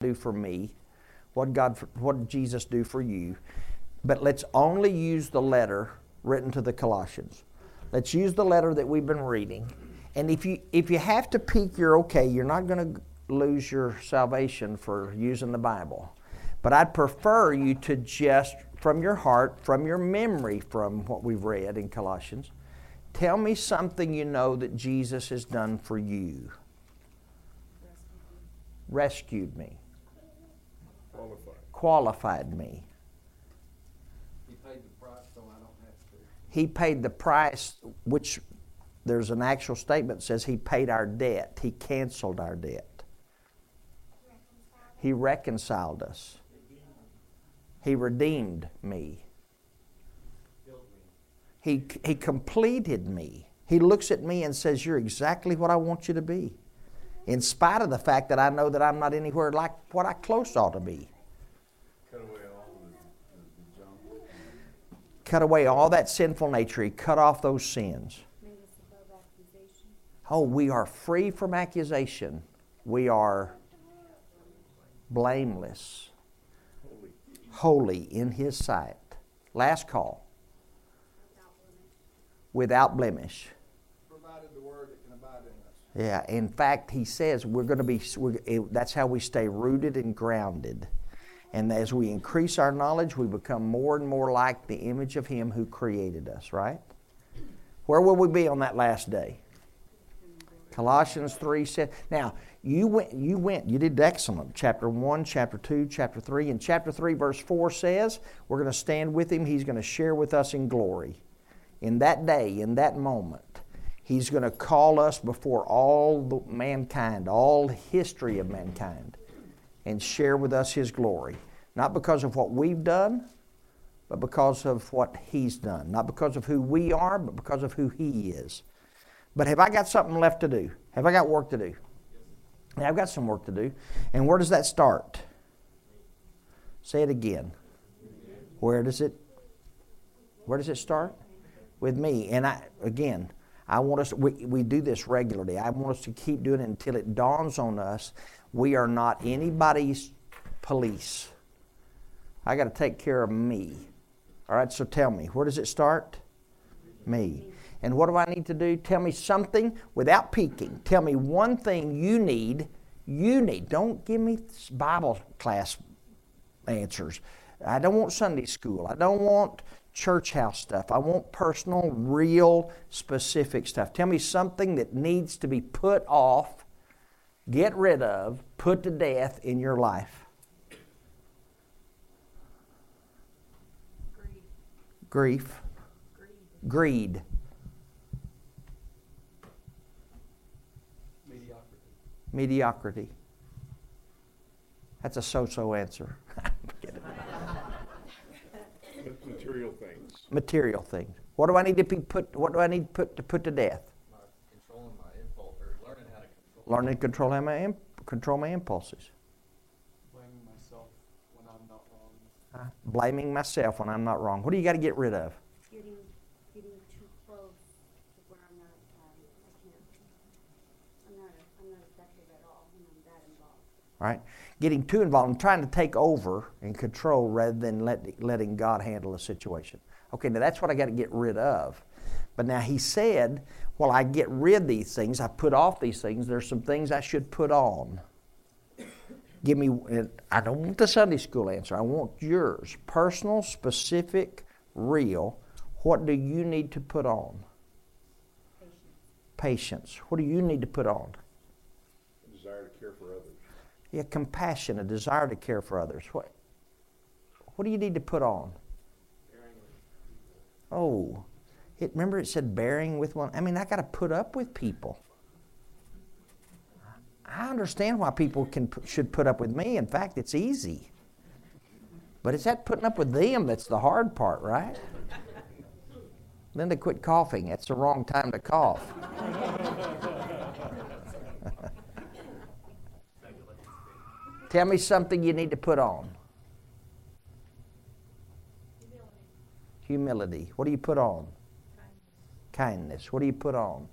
do for me? What God, what did Jesus do for you? But let's only use the letter written to the Colossians. Let's use the letter that we've been reading. And if you if you have to peek, you're okay. You're not going to lose your salvation for using the Bible. But I'd prefer you to just from your heart, from your memory, from what we've read in Colossians, tell me something you know that Jesus has done for you. Rescued me. Qualified. Qualified me. He paid the price so I don't have to. He paid the price, which there's an actual statement that says he paid our debt. He canceled our debt. He reconciled us. He redeemed me. He, he completed me. He looks at me and says, You're exactly what I want you to be. In spite of the fact that I know that I'm not anywhere like what I close ought to be. Cut away all the, the, the junk. Cut away all that sinful nature. He cut off those sins. Made us above accusation. Oh, we are free from accusation. We are blameless, Holy. in His sight. Last call, Without blemish. without blemish. Provided the word that can abide in us. Yeah, in fact, He says we're going to be, we're, it- that's how we stay rooted and grounded. And as we increase our knowledge, we become more and more like the image of Him who created us, right? Where will we be on that last day? Colossians 3 said, now, you went, you went, you did excellent. Chapter 1, chapter 2, chapter 3. And chapter 3, verse 4 says, we're going to stand with him. He's going to share with us in glory. In that day, in that moment, he's going to call us before all mankind, all history of mankind, and share with us his glory. Not because of what we've done, but because of what he's done. Not because of who we are, but because of who he is. But have I got something left to do? Have I got work to do? I've got some work to do. And where does that start? Say it again. Where does it where does it start? With me. And I again, I want us we, we do this regularly. I want us to keep doing it until it dawns on us we are not anybody's police. I got to take care of me. All right, so tell me, where does it start? Me. And what do I need to do? Tell me something without peeking. Tell me one thing you need. You need. Don't give me Bible class answers. I don't want Sunday school. I don't want church house stuff. I want personal, real, specific stuff. Tell me something that needs to be put off, get rid of, put to death in your life. Greed. Grief, Greed. greed, Mediocrity. mediocrity. That's a so-so answer. Ma- Material things. Material things. What do I need to be put? What do I need to put to put to death? My controlling my impulse or learning how to control. Learning to control how my imp- control my impulses. blaming myself when I'm not wrong. Uh, blaming myself when I'm not wrong. What do you got to get rid of? Getting, getting too close to where I'm not, um, I can't, I'm not, I'm not effective at all when I'm that involved. Right? Getting too involved and trying to take over and control rather than let, letting God handle a situation. Okay, now that's what I got to get rid of. But now he said, well, I get rid of these things, I put off these things, there's some things I should put on. Give me, I don't want the Sunday school answer. I want yours. Personal, specific, real. What do you need to put on? Patience. Patience. What do you need to put on? A desire to care for others. Yeah, compassion, a desire to care for others. What, what do you need to put on? Oh, it, remember it said bearing with one. I mean, I got to put up with people. I understand why people can should put up with me. In fact, it's easy. But it's that putting up with them that's the hard part, right? Linda, quit coughing. It's the wrong time to cough. Tell me something you need to put on. Humility. What do you put on? Kindness. What do you put on?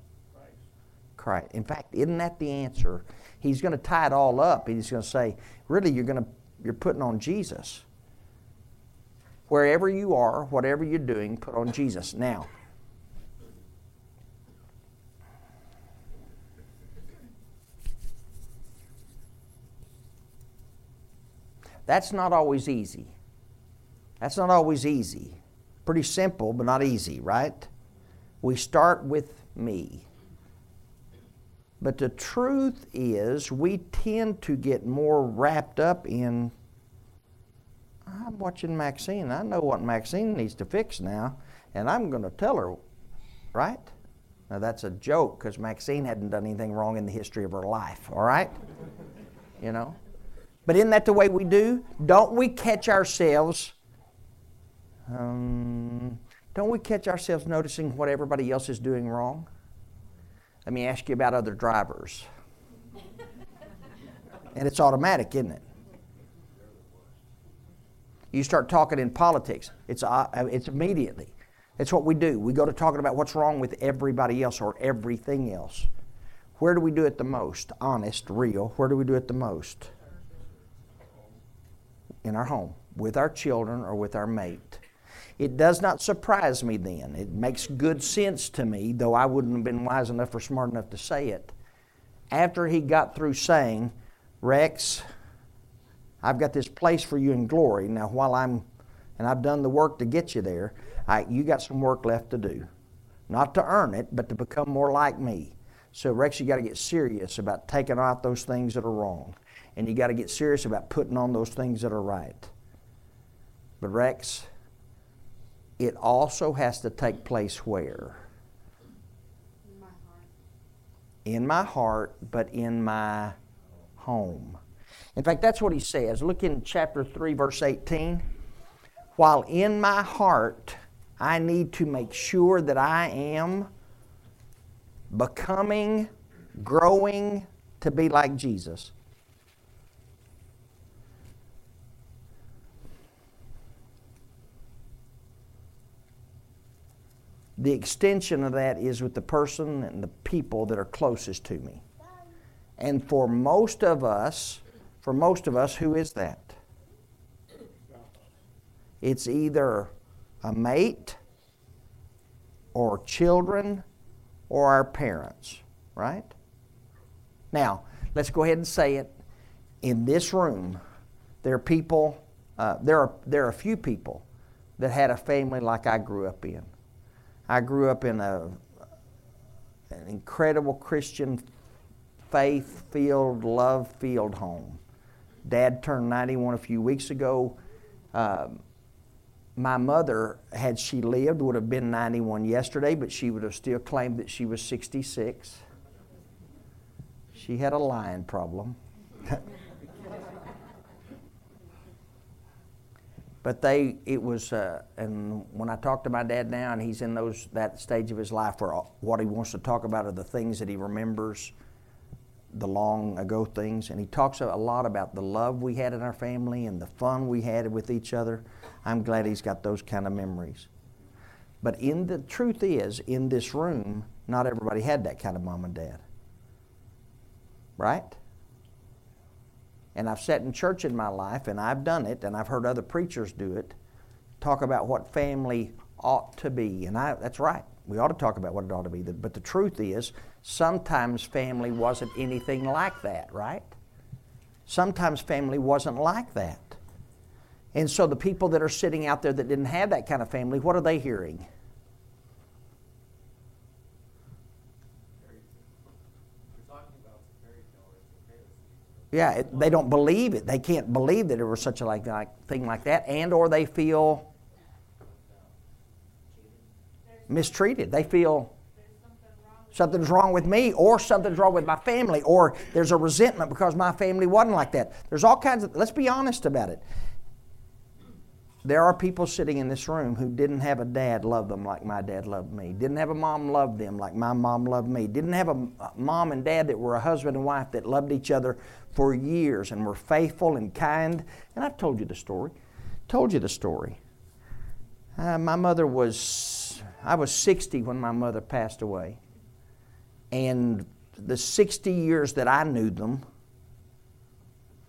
Christ. In fact, isn't that the answer? He's going to tie it all up he's going to say, really, you're going to you're putting on Jesus. Wherever you are, whatever you're doing, put on Jesus. Now, that's not always easy. That's not always easy. Pretty simple, but not easy, right? We start with me. But the truth is, we tend to get more wrapped up in I'm watching Maxine. I know what Maxine needs to fix now, and I'm going to tell her, right? Now that's a joke because Maxine hadn't done anything wrong in the history of her life, all right? You know? But isn't that the way we do? Don't we catch ourselves? Um, don't we catch ourselves noticing what everybody else is doing wrong? Let me ask you about other drivers. and it's automatic, isn't it? You start talking in politics, it's, uh, it's immediately. It's what we do. We go to talking about what's wrong with everybody else or everything else. Where do we do it the most? Honest, real. Where do we do it the most? In our home, with our children or with our mate. It does not surprise me then. It makes good sense to me, though I wouldn't have been wise enough or smart enough to say it. After he got through saying, Rex, I've got this place for you in glory. Now, while I'm, and I've done the work to get you there, I, you got some work left to do. Not to earn it, but to become more like me. So, Rex, you got to get serious about taking out those things that are wrong. And you got to get serious about putting on those things that are right. But, Rex, it also has to take place where? In my heart. In my heart, but in my home. In fact, that's what he says. Look in chapter 3, verse 18. While in my heart, I need to make sure that I am becoming, growing to be like Jesus. The extension of that is with the person and the people that are closest to me. And for most of us, for most of us, who is that? It's either a mate or children or our parents, right? Now, let's go ahead and say it. In this room, there are people, uh, there, are, there are a few people that had a family like I grew up in. I grew up in a, an incredible Christian faith filled, love filled home. Dad turned 91 a few weeks ago. Uh, my mother, had she lived, would have been 91 yesterday, but she would have still claimed that she was 66. She had a lying problem. but they, it was, uh, and when I talk to my dad now, and he's in those that stage of his life where what he wants to talk about are the things that he remembers the long ago things, and he talks a lot about the love we had in our family and the fun we had with each other. I'm glad he's got those kind of memories. But in the truth is, in this room, not everybody had that kind of mom and dad. Right? And I've sat in church in my life, and I've done it, and I've heard other preachers do it, talk about what family ought to be. And I, that's right. We ought to talk about what it ought to be. But the truth is, sometimes family wasn't anything like that, right? Sometimes family wasn't like that. And so the people that are sitting out there that didn't have that kind of family, what are they hearing? Yeah, it, they don't believe it. They can't believe that there was such a like, like thing like that, and or they feel mistreated. They feel something's wrong with me, or something's wrong with my family, or there's a resentment because my family wasn't like that. There's all kinds of, let's be honest about it. There are people sitting in this room who didn't have a dad love them like my dad loved me, didn't have a mom love them like my mom loved me, didn't have a mom and dad that were a husband and wife that loved each other for years and were faithful and kind. And I've told you the story. Told you the story. Uh, my mother was, I was 60 when my mother passed away. And the 60 years that I knew them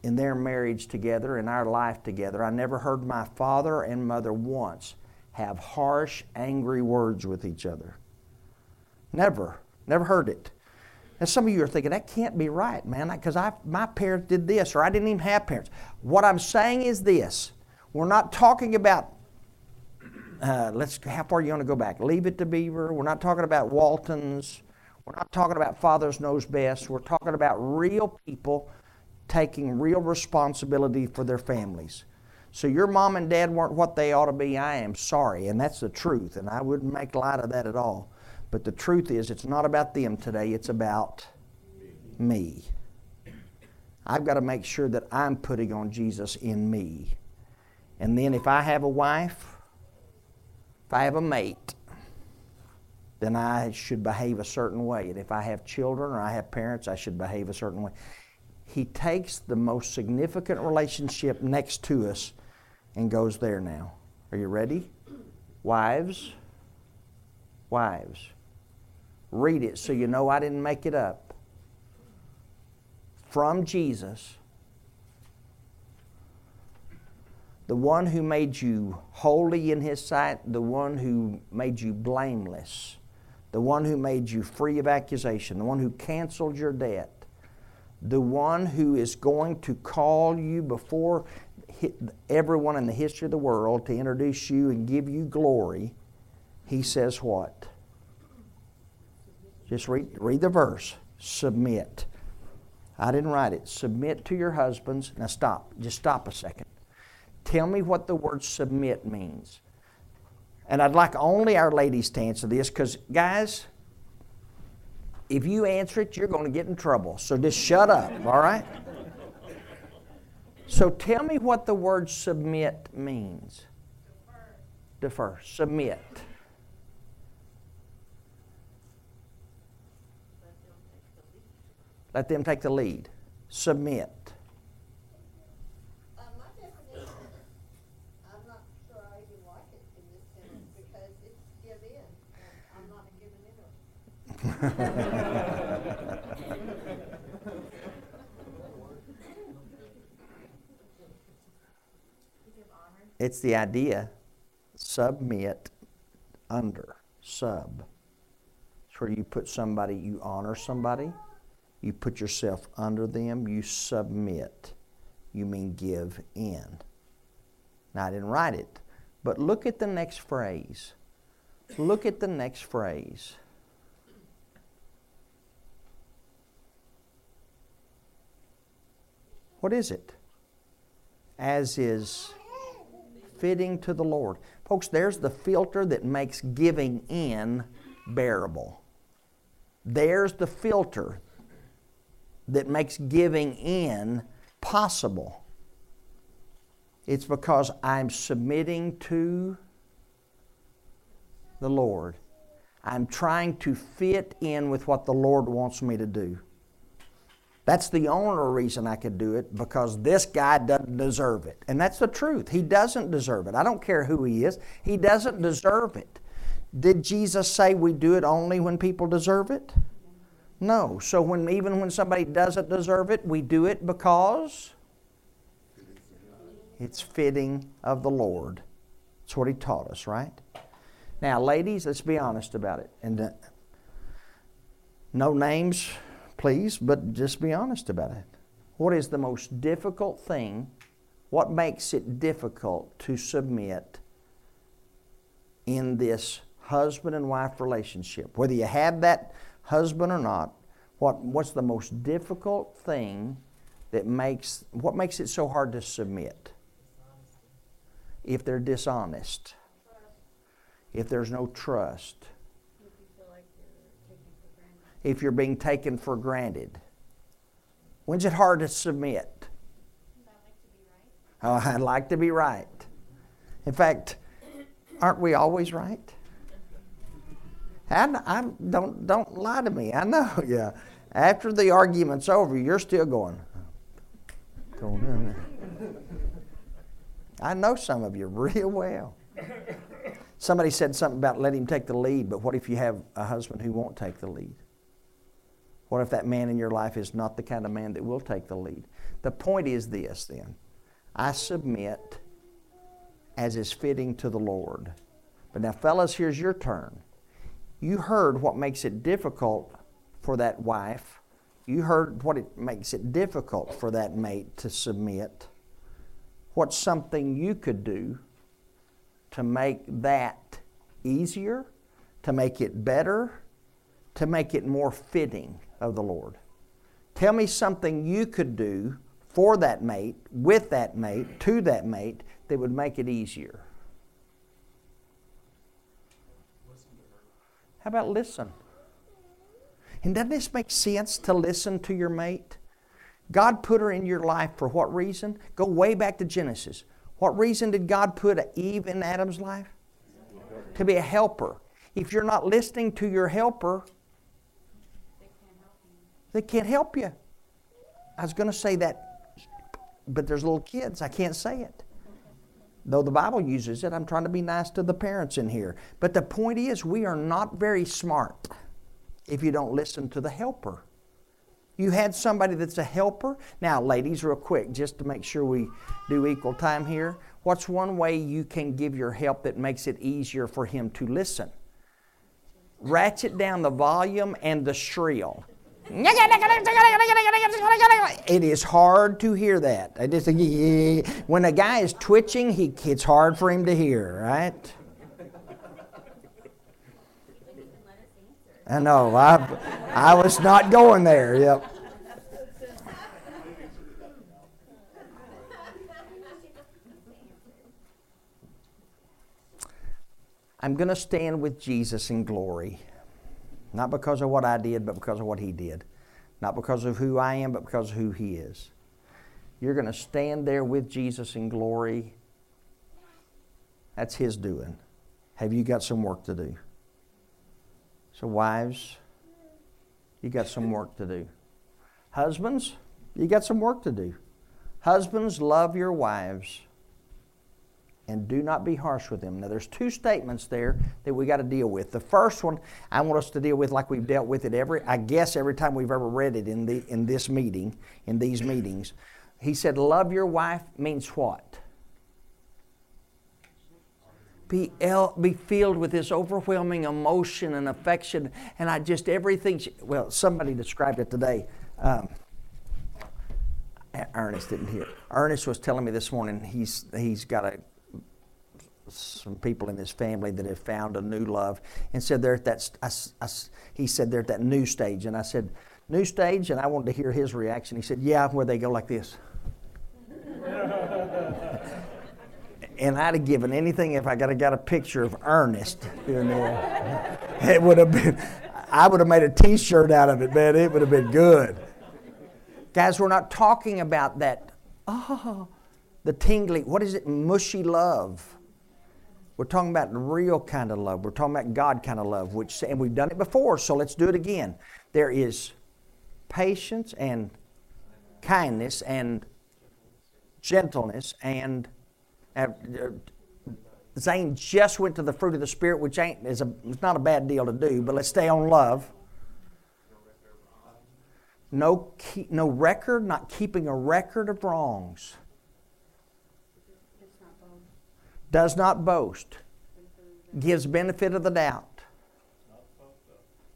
in their marriage together, in our life together, I never heard my father and mother once have harsh, angry words with each other. Never. Never heard it. And some of you are thinking, that can't be right, man, because my parents did this, or I didn't even have parents. What I'm saying is this we're not talking about, uh, let's, how far you want to go back? Leave it to Beaver. We're not talking about Waltons. We're not talking about Fathers Knows Best. We're talking about real people taking real responsibility for their families. So your mom and dad weren't what they ought to be. I am sorry, and that's the truth, and I wouldn't make light of that at all. But the truth is, it's not about them today, it's about me. I've got to make sure that I'm putting on Jesus in me. And then if I have a wife, if I have a mate, then I should behave a certain way. And if I have children or I have parents, I should behave a certain way. He takes the most significant relationship next to us and goes there now. Are you ready? Wives, wives. Read it so you know I didn't make it up. From Jesus, the one who made you holy in His sight, the one who made you blameless, the one who made you free of accusation, the one who canceled your debt, the one who is going to call you before everyone in the history of the world to introduce you and give you glory, he says what? Just read, read the verse. Submit. I didn't write it. Submit to your husbands. Now stop. Just stop a second. Tell me what the word submit means. And I'd like only our ladies to answer this because, guys, if you answer it, you're going to get in trouble. So just shut up, all right? So tell me what the word submit means. Defer. Defer. Submit. Let them take the lead. Submit. Uh, my definition, I'm not sure I even like it in this sentence because it's give in, and I'm not a giving it's the idea submit under sub it's where you put somebody you honor somebody you put yourself under them, you submit. You mean give in. Now, I didn't write it, but look at the next phrase. Look at the next phrase. What is it? As is fitting to the Lord. Folks, there's the filter that makes giving in bearable. There's the filter that makes giving in possible. It's because I'm submitting to the Lord. I'm trying to fit in with what the Lord wants me to do. That's the only reason I could do it because this guy doesn't deserve it. And that's the truth. He doesn't deserve it. I don't care who he is, he doesn't deserve it. Did Jesus say we do it only when people deserve it? No. So when even when somebody doesn't deserve it, we do it because it's fitting of the Lord. That's what he taught us, right? Now, ladies, let's be honest about it. And uh, no names, please, but just be honest about it. What is the most difficult thing? What makes it difficult to submit in this husband and wife relationship? Whether you have that husband or not, what, what's the most difficult thing that makes, what makes it so hard to submit? If they're dishonest, if there's no trust, if you're being taken for granted. When's it hard to submit? Oh, I'd like to be right. In fact, aren't we always right? I, I don't don't lie to me. I know. Yeah. After the argument's over, you're still going. I know some of you real well. Somebody said something about let him take the lead, but what if you have a husband who won't take the lead? What if that man in your life is not the kind of man that will take the lead? The point is this then I submit as is fitting to the Lord. But now, fellas, here's your turn. You heard what makes it difficult for that wife. You heard what it makes it difficult for that mate to submit. What's something you could do to make that easier, to make it better, to make it more fitting of the Lord? Tell me something you could do for that mate, with that mate, to that mate, that would make it easier. How about listen? And doesn't this make sense to listen to your mate? God put her in your life for what reason? Go way back to Genesis. What reason did God put Eve in Adam's life? To be a helper. If you're not listening to your helper, they can't help you. I was going to say that, but there's little kids. I can't say it. Though the Bible uses it, I'm trying to be nice to the parents in here. But the point is, we are not very smart if you don't listen to the helper. You had somebody that's a helper. Now, ladies, real quick, just to make sure we do equal time here, what's one way you can give your help that makes it easier for him to listen? Ratchet down the volume and the shrill. It is hard to hear that. I just, when a guy is twitching, he, it's hard for him to hear, right? I know. I, I was not going there. Yep. I'm going to stand with Jesus in glory. Not because of what I did, but because of what He did. Not because of who I am, but because of who He is. You're going to stand there with Jesus in glory. That's His doing. Have you got some work to do? So, wives, you got some work to do. Husbands, you got some work to do. Husbands, love your wives and do not be harsh with them. Now, there's two statements there that we got to deal with. The first one, I want us to deal with like we've dealt with it every, I guess, every time we've ever read it in the in this meeting, in these meetings. He said, "Love your wife" means what? Be, el- be filled with this overwhelming emotion and affection, and I just everything. She, well, somebody described it today. Um, Ernest didn't hear. Ernest was telling me this morning he's he's got a some people in his family that have found a new love and said they're at that I, I, he said they're at that new stage. And i said new stage? And i wanted to hear his reaction. He said yeah where they go like this. And i'd have given anything if i got, got a picture of ernest in there. It would have been i would have made a t-shirt out of it man. It would have been good. Guys we're not talking about that. Oh the tingly what is it? Mushy love we're talking about real kind of love. We're talking about God kind of love, which and we've done it before, so let's do it again. There is patience and kindness and gentleness and uh, Zane just went to the fruit of the spirit, which ain't is a it's not a bad deal to do, but let's stay on love. No, keep, no record, not keeping a record of wrongs. Does not boast, gives benefit of the doubt,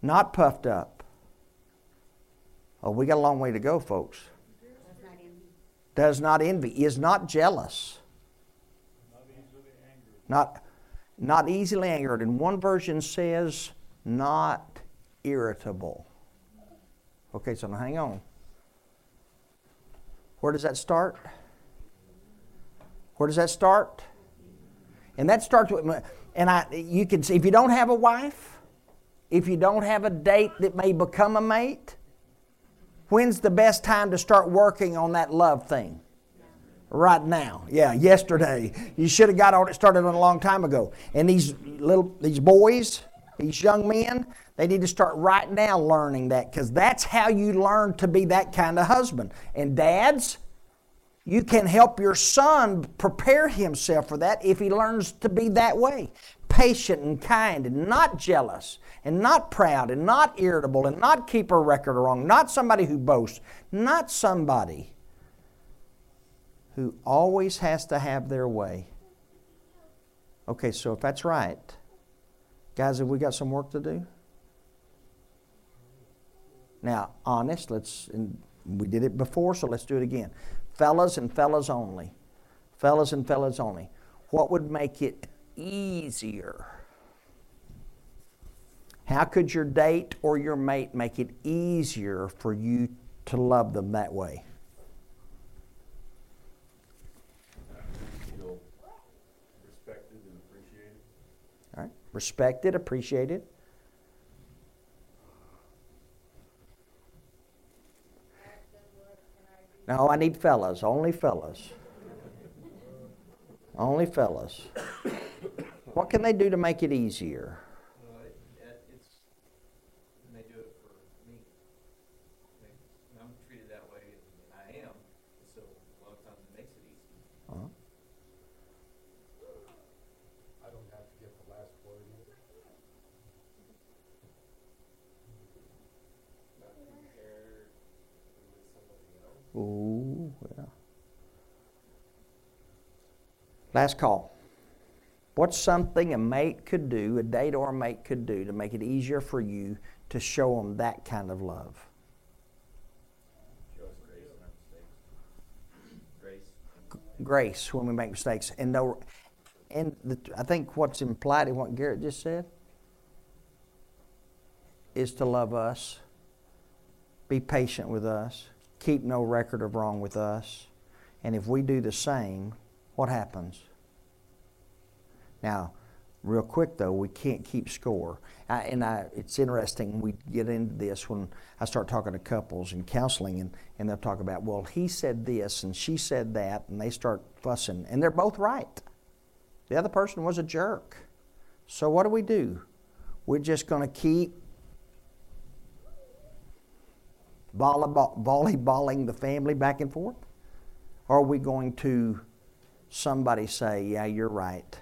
not puffed up. Oh, we got a long way to go, folks. Does not envy, is not jealous, not, not easily angered. And one version says, not irritable. Okay, so now hang on. Where does that start? Where does that start? And that starts with, and I, you can see, if you don't have a wife, if you don't have a date that may become a mate, when's the best time to start working on that love thing? Right now. Yeah, yesterday. You should have got on it started on a long time ago. And these little, these boys, these young men, they need to start right now learning that because that's how you learn to be that kind of husband. And dads, you can help your son prepare himself for that if he learns to be that way. patient and kind and not jealous and not proud and not irritable and not keep a record wrong, not somebody who boasts, not somebody who always has to have their way. Okay, so if that's right, guys, have we got some work to do? Now, honest, let's, and we did it before, so let's do it again. Fellas and fellas only. Fellas and fellas only. What would make it easier? How could your date or your mate make it easier for you to love them that way? Feel respected and appreciated. All right? Respected, appreciated. No, I need fellas, only fellas. Only fellas. What can they do to make it easier? Well, it, it- it's, and they do it for me. They- and I'm treated that way, and I am, so a lot of times it makes it easy. Uh-huh. I don't have to get the last word either. Not compare with somebody else. Ooh, yeah. Last call. What's something a mate could do, a date or a mate could do, to make it easier for you to show them that kind of love? Show us grace in our mistakes. Grace. Grace when we make mistakes. And, no, and the, I think what's implied in what Garrett just said is to love us, be patient with us, keep no record of wrong with us. And if we do the same, what happens? Now, real quick though, we can't keep score. I, and I, it's interesting, we get into this when I start talking to couples and counseling, and, and they'll talk about, well, he said this and she said that, and they start fussing, and they're both right. The other person was a jerk. So what do we do? We're just going to keep volleyball, volleyballing the family back and forth? Or are we going to somebody say, yeah, you're right?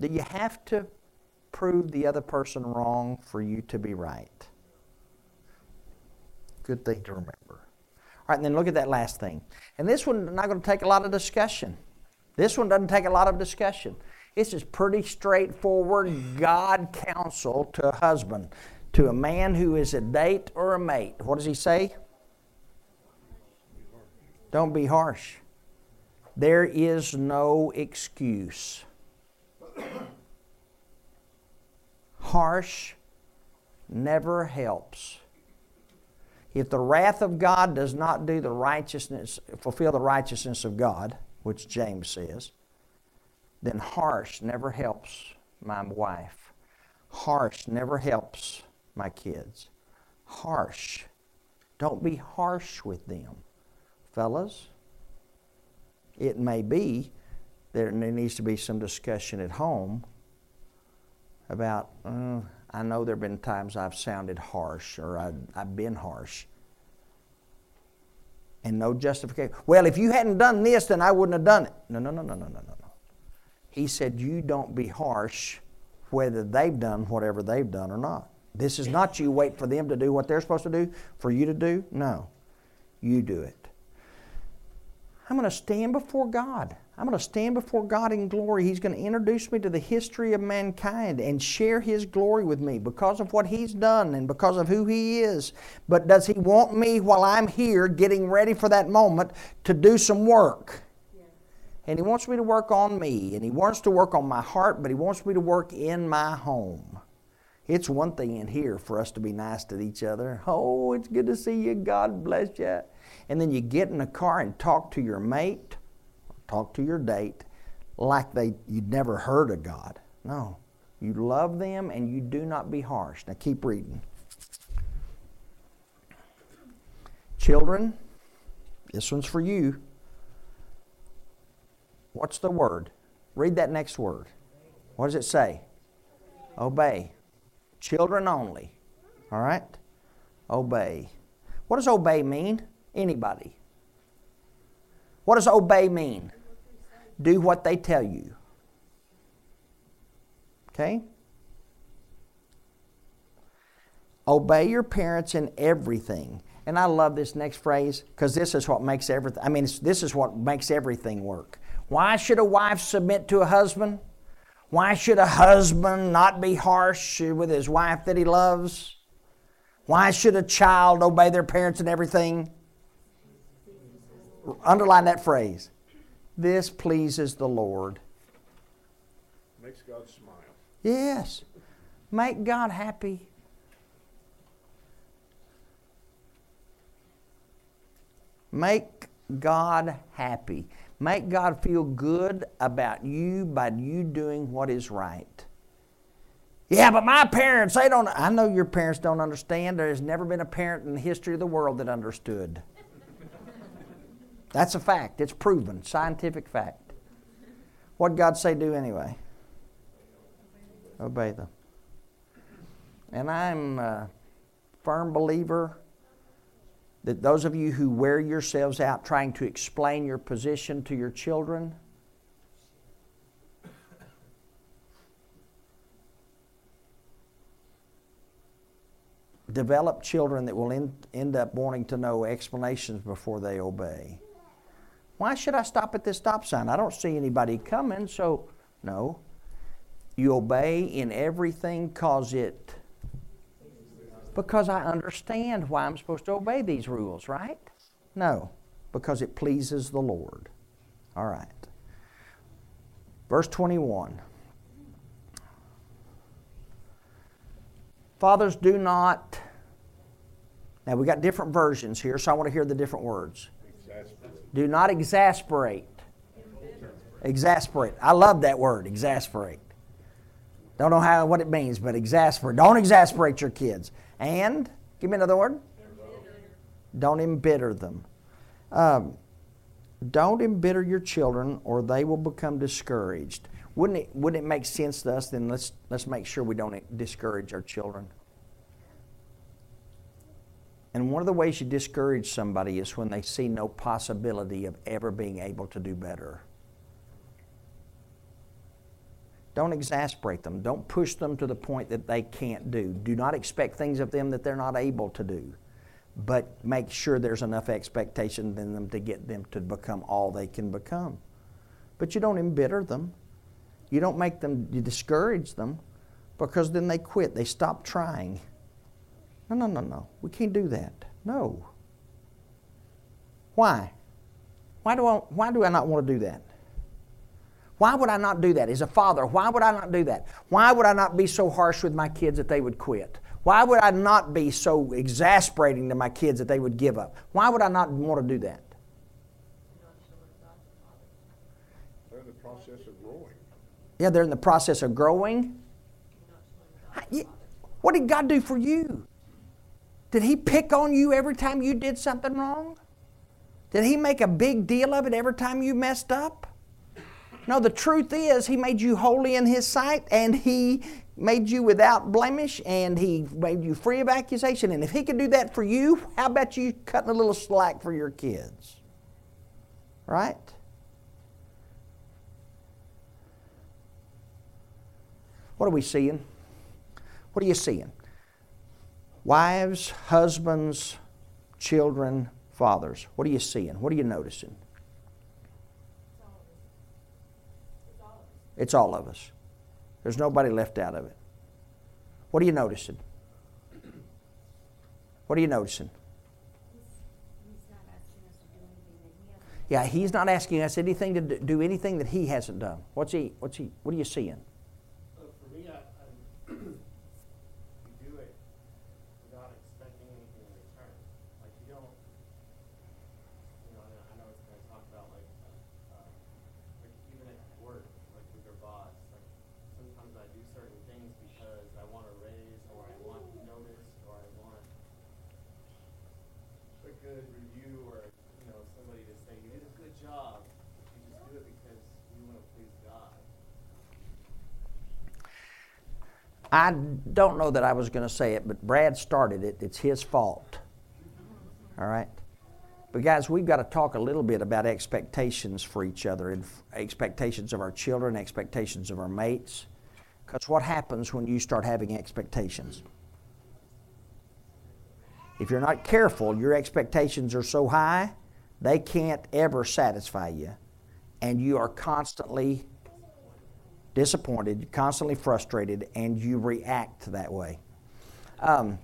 Do you have to prove the other person wrong for you to be right? Good thing to remember. All right, and then look at that last thing. And this one's not going to take a lot of discussion. This one doesn't take a lot of discussion. This is pretty straightforward God counsel to a husband, to a man who is a date or a mate. What does he say? Don't be harsh. There is no excuse. Harsh never helps. If the wrath of God does not do the righteousness, fulfill the righteousness of God, which James says, then harsh never helps my wife. Harsh never helps my kids. Harsh. Don't be harsh with them. Fellas, it may be there needs to be some discussion at home about, uh, I know there have been times I've sounded harsh or I, I've been harsh. And no justification. Well, if you hadn't done this, then I wouldn't have done it. No, no, no, no, no, no, no. He said, You don't be harsh whether they've done whatever they've done or not. This is not you wait for them to do what they're supposed to do for you to do. No, you do it. I'm going to stand before God. I'm going to stand before God in glory. He's going to introduce me to the history of mankind and share His glory with me because of what He's done and because of who He is. But does He want me while I'm here getting ready for that moment to do some work? And He wants me to work on me and He wants to work on my heart, but He wants me to work in my home. It's one thing in here for us to be nice to each other. Oh, it's good to see you. God bless you. And then you get in the car and talk to your mate, talk to your date, like they you'd never heard of God. No. You love them and you do not be harsh. Now keep reading. Children, this one's for you. What's the word? Read that next word. What does it say? Obey. Children only. All right? Obey. What does obey mean? Anybody. What does obey mean? do what they tell you. Okay? Obey your parents in everything. And I love this next phrase because this is what makes everything, I mean, this is what makes everything work. Why should a wife submit to a husband? Why should a husband not be harsh with his wife that he loves? Why should a child obey their parents in everything? Underline that phrase. This pleases the Lord. Makes God smile. Yes. Make God happy. Make God happy. Make God feel good about you by you doing what is right. Yeah, but my parents, they don't. I know your parents don't understand. There has never been a parent in the history of the world that understood. That's a fact. It's proven, scientific fact. What God say do anyway? Obey them. And I'm a firm believer that those of you who wear yourselves out trying to explain your position to your children, develop children that will end, end up wanting to know explanations before they obey. Why should I stop at this stop sign? I don't see anybody coming, so no. You obey in everything cause it because I understand why I'm supposed to obey these rules, right? No, because it pleases the Lord. All right. Verse 21. Fathers, do not. Now, we got different versions here, so I want to hear the different words. Exasperate. Do not exasperate. Exasperate. I love that word, exasperate. Don't know how what it means, but exasperate. Don't exasperate your kids. And give me another word. Don't embitter them. Um, don't embitter your children, or they will become discouraged. Wouldn't it, wouldn't it make sense to us then? Let's let's make sure we don't discourage our children. And one of the ways you discourage somebody is when they see no possibility of ever being able to do better. Don't exasperate them. Don't push them to the point that they can't do. Do not expect things of them that they're not able to do. But make sure there's enough expectation in them to get them to become all they can become. But you don't embitter them. You don't make them, you discourage them because then they quit. They stop trying. No, no, no, no. We can't do that. No. Why? Why do I, why do I not want to do that? Why would I not do that? As a father, why would I not do that? Why would I not be so harsh with my kids that they would quit? Why would I not be so exasperating to my kids that they would give up? Why would I not want to do that? They're in the process of growing. Yeah, they're in the process of growing. What did God do for you? Did He pick on you every time you did something wrong? Did He make a big deal of it every time you messed up? No, the truth is, He made you holy in His sight and He made you without blemish and He made you free of accusation. And if He could do that for you, how about you cutting a little slack for your kids? Right? What are we seeing? What are you seeing? Wives, husbands, children, fathers. What are you seeing? What are you noticing? It's all of us. There's nobody left out of it. What are you noticing? What are you noticing? Yeah, he's not asking us anything to do anything that he hasn't done. What's he? What's he? What are you seeing? So for me, I, I you do it without expecting anything in return. Like you don't, you know, I know, I know it's going to talk about like, uh, uh, like even at work, like with your boss. Like sometimes I do certain things because I want a raise or I want notice or I want a good review or you know somebody to say you did a good job. You just do it because you want to please God. I don't know that I was going to say it, but Brad started it. It's his fault. All right? But guys, we've got to talk a little bit about expectations for each other and expectations of our children, expectations of our mates. Because what happens when you start having expectations? If you're not careful, your expectations are so high, they can't ever satisfy you. And you are constantly disappointed, constantly frustrated, and you react that way. Um,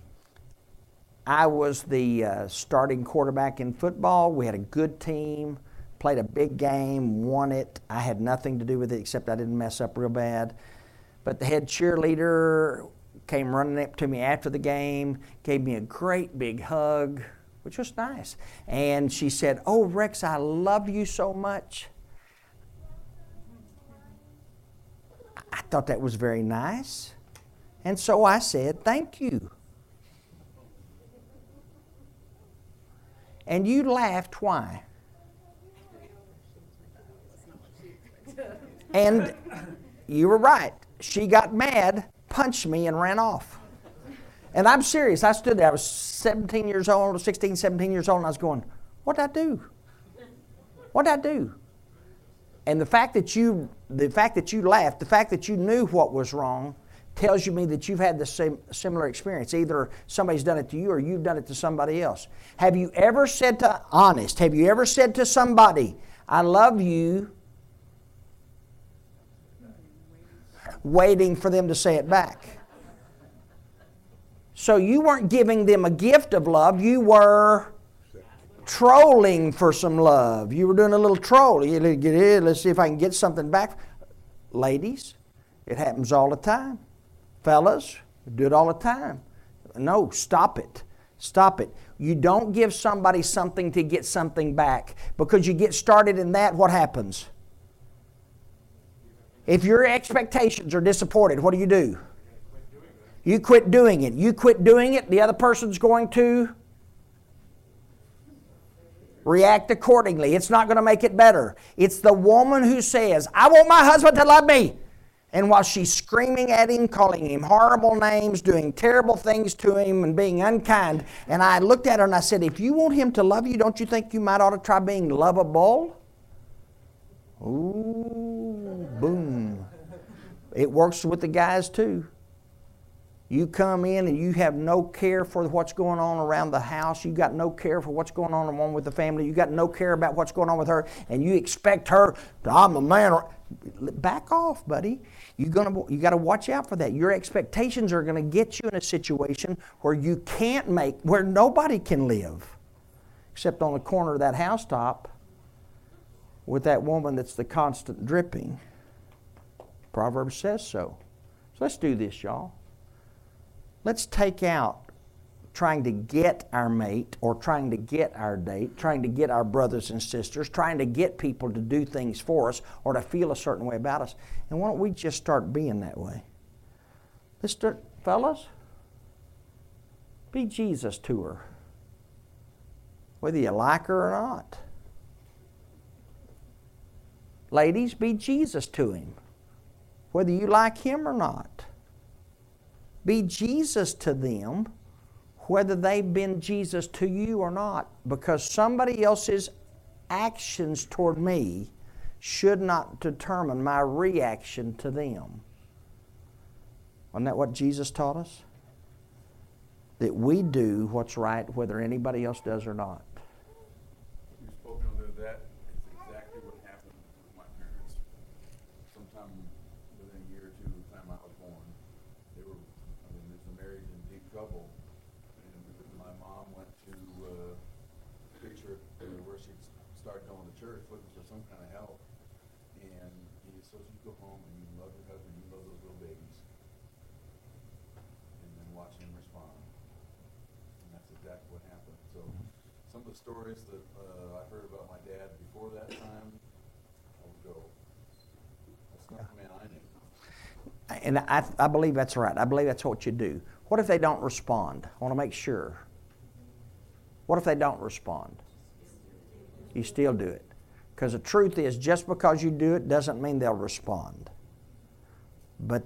I was the uh, starting quarterback in football. We had a good team, played a big game, won it. I had nothing to do with it except I didn't mess up real bad. But the head cheerleader came running up to me after the game, gave me a great big hug, which was nice. And she said, Oh, Rex, I love you so much. I thought that was very nice. And so I said, Thank you. And you laughed. Why? And you were right. She got mad, punched me, and ran off. And I'm serious. I stood there. I was 17 years old, 16, 17 years old, and I was going, What'd I do? What'd I do? And the fact that you, the fact that you laughed, the fact that you knew what was wrong, tells you me that you've had the same similar experience. Either somebody's done it to you or you've done it to somebody else. Have you ever said to honest? Have you ever said to somebody, "I love you," waiting for them to say it back? So you weren't giving them a gift of love. You were trolling for some love. You were doing a little troll. Let's see if I can get something back. Ladies, it happens all the time. Fellas, do it all the time. No, stop it. Stop it. You don't give somebody something to get something back. Because you get started in that, what happens? If your expectations are disappointed, what do you do? You quit doing it. You quit doing it, the other person's going to react accordingly. It's not going to make it better. It's the woman who says, I want my husband to love me. And while she's screaming at him, calling him horrible names, doing terrible things to him, and being unkind, and I looked at her and I said, If you want him to love you, don't you think you might ought to try being lovable? Ooh, boom. It works with the guys too. You come in and you have no care for what's going on around the house. You got no care for what's going on with the family. You got no care about what's going on with her, and you expect her to, I'm a man. Back off, buddy. You're gonna, you got to watch out for that. Your expectations are going to get you in a situation where you can't make, where nobody can live, except on the corner of that housetop with that woman that's the constant dripping. Proverbs says so. So let's do this, y'all. Let's take out trying to get our mate or trying to get our date, trying to get our brothers and sisters, trying to get people to do things for us or to feel a certain way about us. And why don't we just start being that way? Let's start, fellas, be Jesus to her, whether you like her or not. Ladies, be Jesus to him, whether you like him or not. Be Jesus to them, whether they've been Jesus to you or not, because somebody else's actions toward me should not determine my reaction to them. Wasn't that what Jesus taught us? That we do what's right whether anybody else does or not. You've spoken of that, it's exactly what happened with my parents. Sometime within a year or two of the time I was born, they were, I mean, they were married in deep trouble. And my mom went to, uh, preach her, uh, where she started going to church, looking for some kind of help. And he says, you go home and you love your husband, you love those little babies. And then watch him respond. And that's exactly what happened. So some of the stories that uh, I heard about my dad before that time, I would go, that's not the man I knew. And I, I believe that's right. I believe that's what you do. What if they don't respond? I want to make sure. What if they don't respond? You still do it. Because the truth is, just because you do it doesn't mean they'll respond. But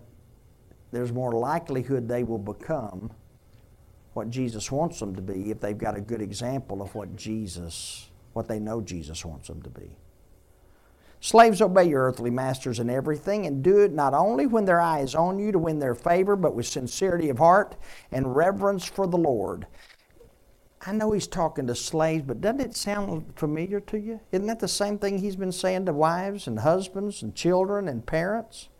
there's more likelihood they will become what Jesus wants them to be if they've got a good example of what Jesus what they know Jesus wants them to be. Slaves, obey your earthly masters in everything, and do it not only when their eye is on you to win their favor, but with sincerity of heart and reverence for the Lord. I know he's talking to slaves, but doesn't it sound familiar to you? Isn't that the same thing he's been saying to wives and husbands and children and parents?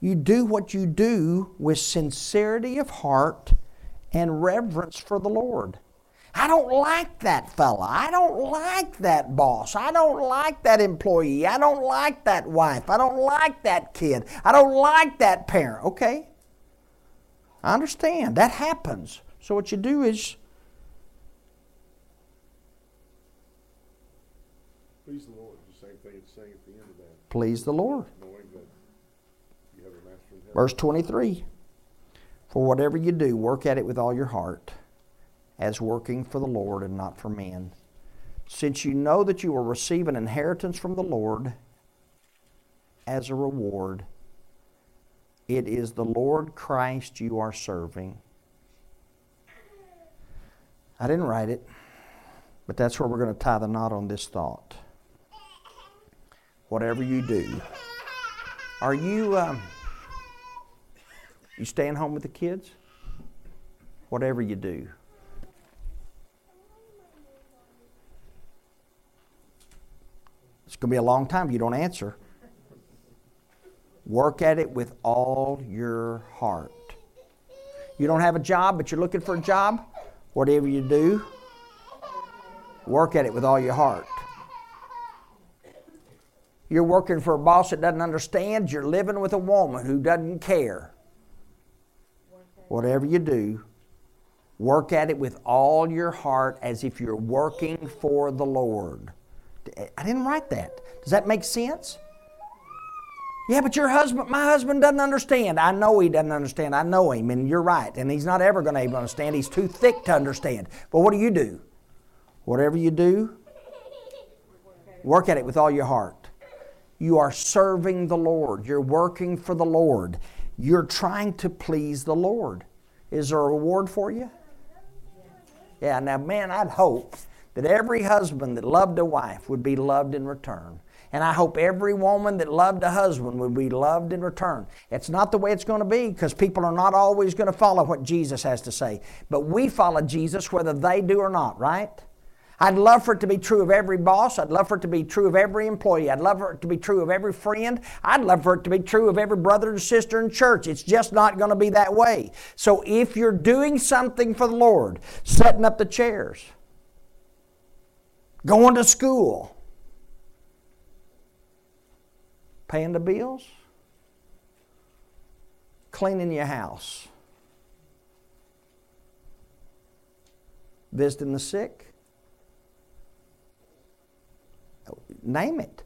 You do what you do with sincerity of heart and reverence for the Lord. I don't like that fella. I don't like that boss. I don't like that employee. I don't like that wife. I don't like that kid. I don't like that parent. Okay. I understand. That happens. So what you do is Please the Lord, the same thing it's saying at the end of that, please the Lord. knowing that you have a master in heaven. Verse 23 For whatever you do, work at it with all your heart, as working for the Lord and not for men. Since you know that you will receive an inheritance from the Lord as a reward, it is the Lord Christ you are serving. I didn't write it, but that's where we're going to tie the knot on this thought. Whatever you do, are you. Um, you staying home with the kids? Whatever you do. It's going to be a long time if you don't answer. Work at it with all your heart. You don't have a job, but you're looking for a job? Whatever you do, work at it with all your heart. You're working for a boss that doesn't understand. You're living with a woman who doesn't care. Whatever you do, work at it with all your heart as if you're working for the Lord. I didn't write that. Does that make sense? Yeah, but your husband, my husband doesn't understand. I know he doesn't understand. I know him, and you're right. And he's not ever going to able understand. He's too thick to understand. But what do you do? Whatever you do, work at it with all your heart. You are serving the Lord. You're working for the Lord. You're trying to please the Lord. Is there a reward for you? Yeah, now, man, I'd hope that every husband that loved a wife would be loved in return. And I hope every woman that loved a husband would be loved in return. It's not the way it's going to be because people are not always going to follow what Jesus has to say. But we follow Jesus whether they do or not, right? I'd love for it to be true of every boss. I'd love for it to be true of every employee. I'd love for it to be true of every friend. I'd love for it to be true of every brother and sister in church. It's just not going to be that way. So if you're doing something for the Lord, setting up the chairs, going to school, paying the bills, cleaning your house, visiting the sick, name it.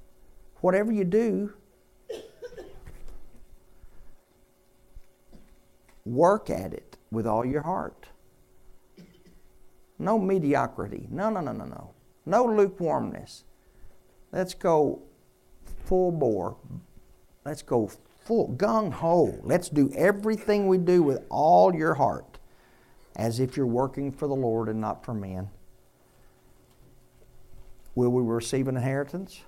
Whatever you do, work at it with all your heart. No mediocrity. No, no, no, no, no. No lukewarmness. Let's go full bore. Let's go full gung ho. Let's do everything we do with all your heart as if you're working for the Lord and not for men. Will we receive an inheritance?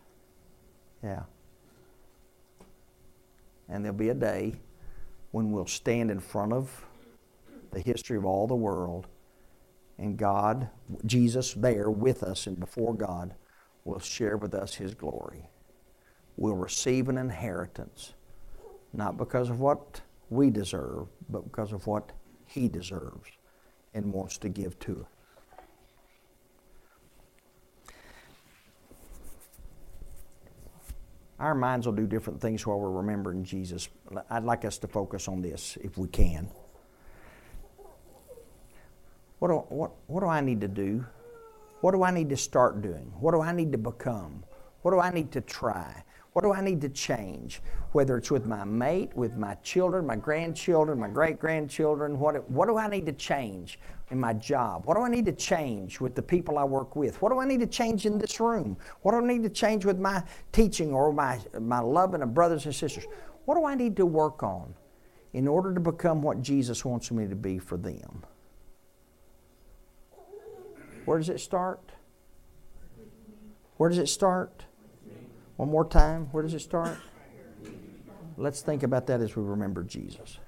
Yeah. And there'll be a day when we'll stand in front of the history of all the world and God, Jesus, there with us and before God, will share with us His glory. We'll receive an inheritance, not because of what we deserve, but because of what He deserves and wants to give to us. Our minds will do different things while we're remembering Jesus. I'd like us to focus on this if we can. What do, what, what do I need to do? What do I need to start doing? What do I need to become? What do I need to try? What do I need to change? Whether it's with my mate, with my children, my grandchildren, my great grandchildren, what, what do I need to change in my job? What do I need to change with the people I work with? What do I need to change in this room? What do I need to change with my teaching or my, my loving of brothers and sisters? What do I need to work on in order to become what Jesus wants me to be for them? Where does it start? Where does it start? One more time. Where does it start? Let's think about that as we remember Jesus.